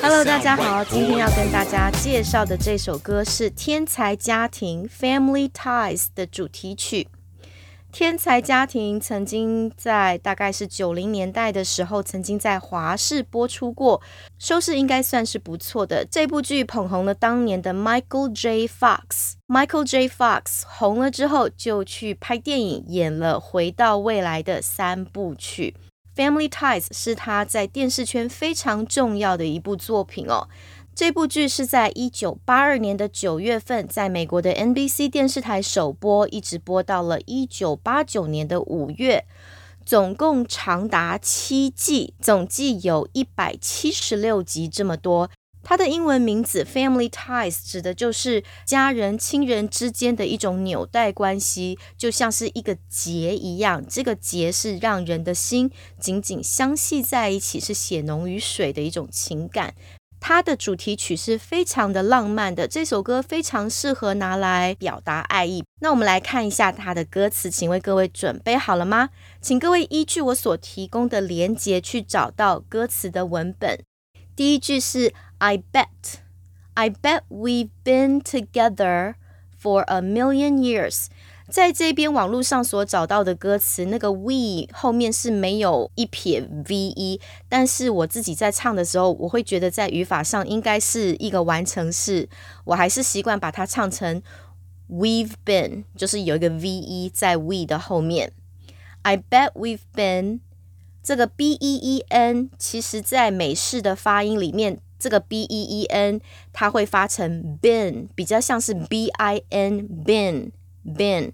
Hello，大家好，今天要跟大家介绍的这首歌是《天才家庭》（Family Ties） 的主题曲。天才家庭曾经在大概是九零年代的时候，曾经在华视播出过，收视应该算是不错的。这部剧捧红了当年的 Michael J. Fox。Michael J. Fox 红了之后，就去拍电影，演了《回到未来》的三部曲。Family Ties 是他在电视圈非常重要的一部作品哦。这部剧是在一九八二年的九月份，在美国的 NBC 电视台首播，一直播到了一九八九年的五月，总共长达七季，总计有一百七十六集这么多。它的英文名字 Family Ties 指的就是家人、亲人之间的一种纽带关系，就像是一个结一样。这个结是让人的心紧紧相系在一起，是血浓于水的一种情感。它的主题曲是非常的浪漫的，这首歌非常适合拿来表达爱意。那我们来看一下它的歌词，请为各位准备好了吗？请各位依据我所提供的连接去找到歌词的文本。第一句是 I bet, I bet we've been together for a million years。在这边网络上所找到的歌词，那个 we 后面是没有一撇 v e，但是我自己在唱的时候，我会觉得在语法上应该是一个完成式，我还是习惯把它唱成 we've been，就是有一个 v e 在 we 的后面。I bet we've been 这个 b e e n，其实在美式的发音里面，这个 b e e n 它会发成 bin，比较像是 b i n bin。been，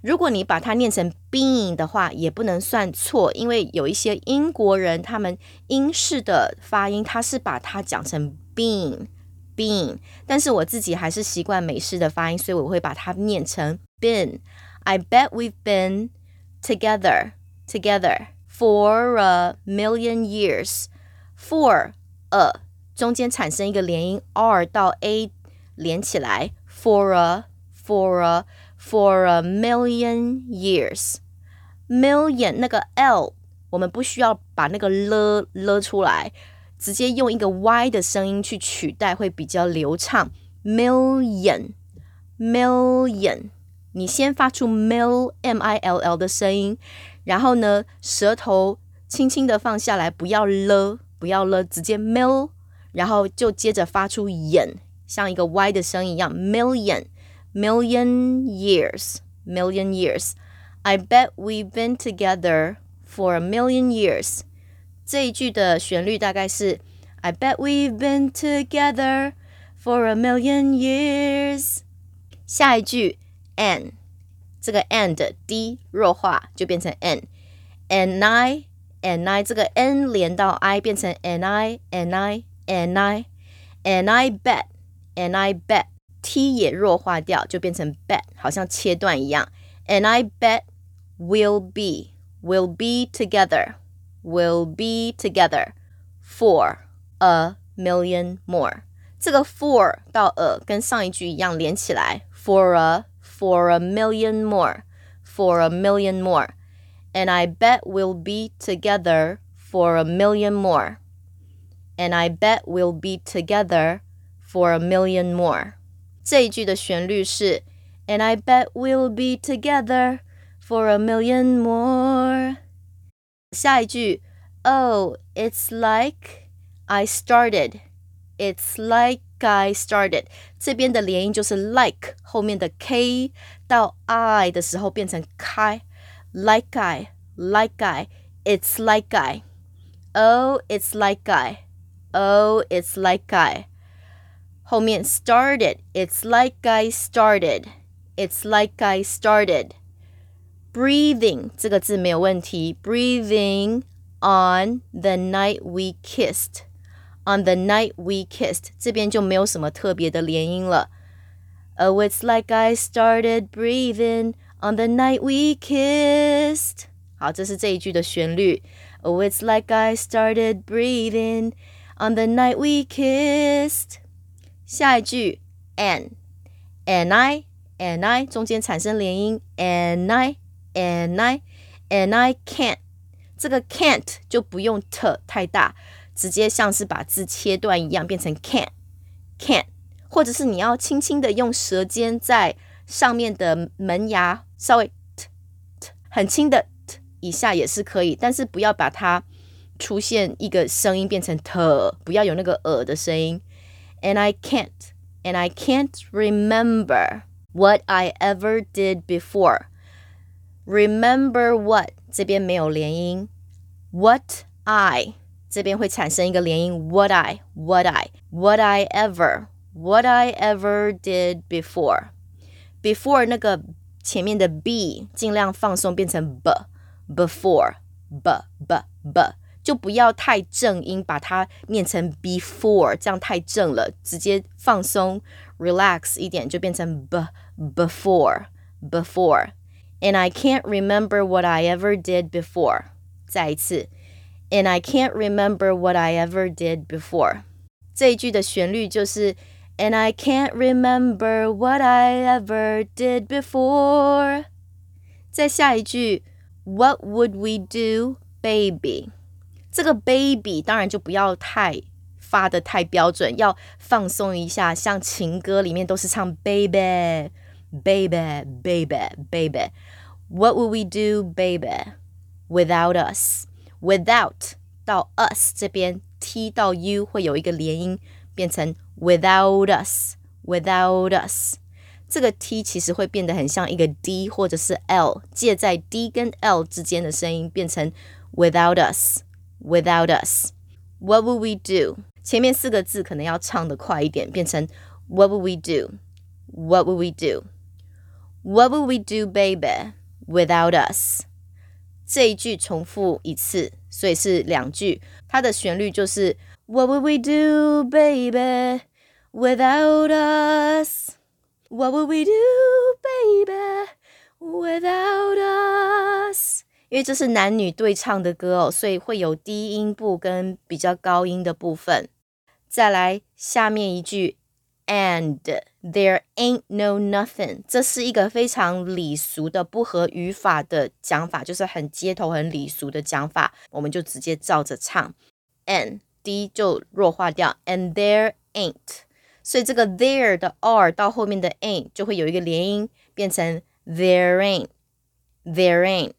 如果你把它念成 been 的话，也不能算错，因为有一些英国人他们英式的发音，他是把它讲成 been been，但是我自己还是习惯美式的发音，所以我会把它念成 been。I bet we've been together together for a million years. For a 中间产生一个连音 r 到 a 连起来，for a for a For a million years, million 那个 l 我们不需要把那个了了出来，直接用一个 y 的声音去取代会比较流畅。Million, million， 你先发出 mill m i l l 的声音，然后呢，舌头轻轻的放下来，不要了，不要了，直接 mill，然后就接着发出眼，像一个 y 的声音一样，million。million years, million years. I bet we've been together for a million years. 这一句的旋律大概是 I bet we've been together for a million years。下一句 and 这个 and d 弱化就变成 n，and I and I 这个 n 连到 I 变成 and I and I and I and I bet and I bet t 也弱化掉，就变成 bet，好像切断一样。And I bet we'll be will be together will be together for a million more。这个 for 到 a 跟上一句一样连起来，for a for a million more for a million more。And I bet we'll be together for a million more. And I bet we'll be together for a million more. 这一句的旋律是，And I bet we'll be together for a million more。下一句，Oh, it's like I started. It's like I started。这边的连音就是 like 后面的 k 到 i 的时候变成开，like I, like I, it's like I. Oh, it's like I. Oh, it's like I. 后面 started, it's like I started, it's like I started. Breathing 这个字没有问题，breathing on the night we kissed, on the night we kissed 这边就没有什么特别的连音了。Oh, it's like I started breathing on the night we kissed. 好，这是这一句的旋律。Oh, it's like I started breathing on the night we kissed. 下一句 and and I and I 中间产生连音 and I and I and I can't 这个 can't 就不用 t 太大， 直接像是把字切断一样，变成 can can，或者是你要轻轻的用舌尖在上面的门牙稍微 t t 很轻的 t 一下也是可以，但是不要把它出现一个声音变成 t，不要有那个呃的声音。And I can't, and I can't remember what I ever did before. Remember what 这边没有连音，what I 这边会产生一个连音，what I what I what I ever what I ever did before before 那个前面的 b 尽量放松变成 b before b b b 就不要太正音，把它念成 before，这样太正了，直接放松 relax 一点就变成 b before before。And I can't remember what I ever did before。再一次 ，And I can't remember what I ever did before。这一句的旋律就是 And I can't remember what I ever did before。再下一句，What would we do, baby？这个 baby 当然就不要太发的太标准，要放松一下，像情歌里面都是唱 baby。baby, baby, baby. What would we do, baby, without us? Without 到 us 这边 t 到 u 会有一个连音，变成 without us, without us。这个 t 其实会变得很像一个 d 或者是 l，介在 d 跟 l 之间的声音，变成 without us, without us. What would we do? 前面四个字可能要唱得快一点，变成 What would we do? What would we do? What would we do, baby, without us？ 这一句重复一次，所以是两句。它的旋律就是 What would we do, baby, without us? What would we do, baby, without us? 因为这是男女对唱的歌哦，所以会有低音部跟比较高音的部分。再来下面一句。And there ain't no nothing，这是一个非常礼俗的、不合语法的讲法，就是很街头、很礼俗的讲法。我们就直接照着唱，and d 就弱化掉，and there ain't，所以这个 there 的 r 到后面的 ain 就会有一个连音，变成 there ain't，there ain't。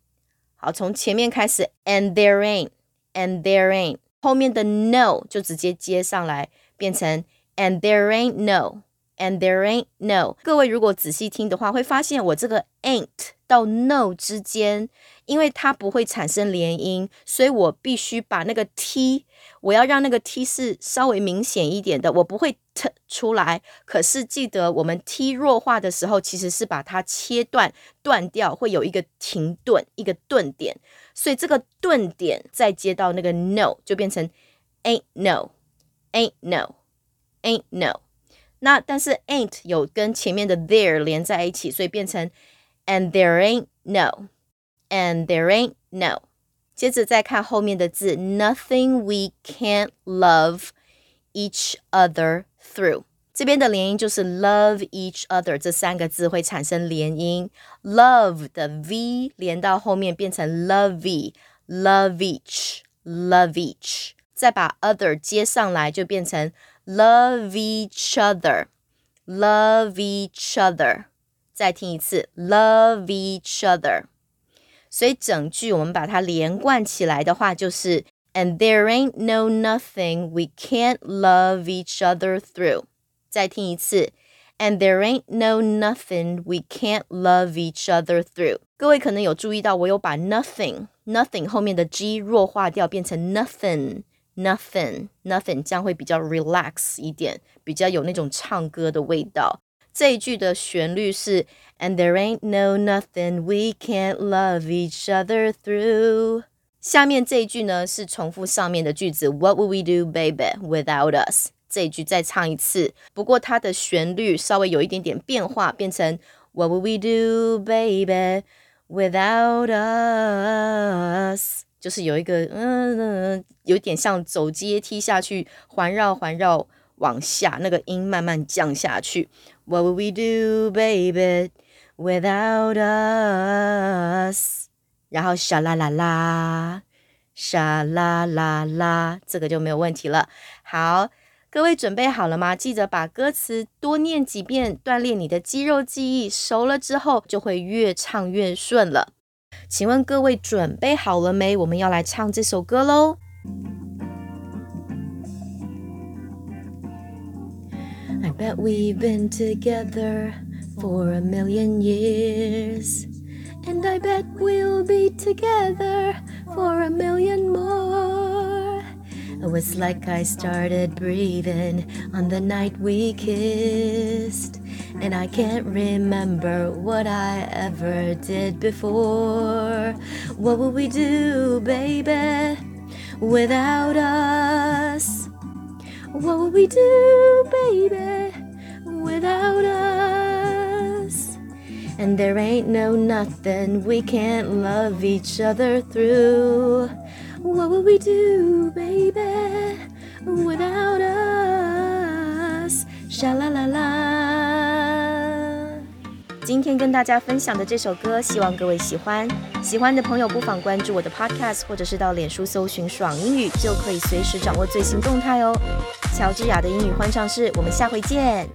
好，从前面开始，and there ain't，and there ain't，后面的 no 就直接接上来，变成。And there ain't no, and there ain't no。各位如果仔细听的话，会发现我这个 ain't 到 no 之间，因为它不会产生连音，所以我必须把那个 t，我要让那个 t 是稍微明显一点的，我不会 t 出来。可是记得我们 t 弱化的时候，其实是把它切断、断掉，会有一个停顿、一个顿点。所以这个顿点再接到那个 no，就变成 ain't no，ain't no。ain't no，那但是 ain't 有跟前面的 there 连在一起，所以变成 and there ain't no，and there ain't no。接着再看后面的字，nothing we can't love each other through。这边的连音就是 love each other 这三个字会产生连音，love 的 v 连到后面变成 lovey，love each，love each，再把 other 接上来就变成 love each other, love each other。再听一次，love each other。所以整句我们把它连贯起来的话，就是 And there ain't no nothing we can't love each other through。再听一次，And there ain't no nothing we can't love each other through。各位可能有注意到，我有把 nothing nothing 后面的 g 弱化掉，变成 nothing。 Nothing, nothing 将会比较 relax 一点，比较有那种唱歌的味道。这一句的旋律是 And there ain't no nothing we can't love each other through。下面这一句呢是重复上面的句子 What would we do, baby, without us？这一句再唱一次，不过它的旋律稍微有一点点变化，变成 What would we do, baby, without us？ 就是有一个嗯嗯，有点像走阶梯下去，环绕环绕往下，那个音慢慢降下去。What would we do, baby, without us？然后沙啦啦啦，沙啦啦啦，这个就没有问题了。好，各位准备好了吗？记得把歌词多念几遍，锻炼你的肌肉记忆。熟了之后，就会越唱越顺了。请问各位准备好了没？我们要来唱这首歌喽。I bet we've been together for a million years. And I bet we'll be together for a million more. It was like I started breathing on the night we kissed. And I can't remember what I ever did before. What would we do, baby, without us? What would we do, baby, without us? And there ain't no nothing we can't love each other through. What would we do, baby, without us? Sha la la la. 今天跟大家分享的这首歌，希望各位喜欢。喜欢的朋友不妨关注我的 Podcast，或者是到脸书搜寻“爽英语”，就可以随时掌握最新动态哦。乔治亚的英语欢唱室，我们下回见。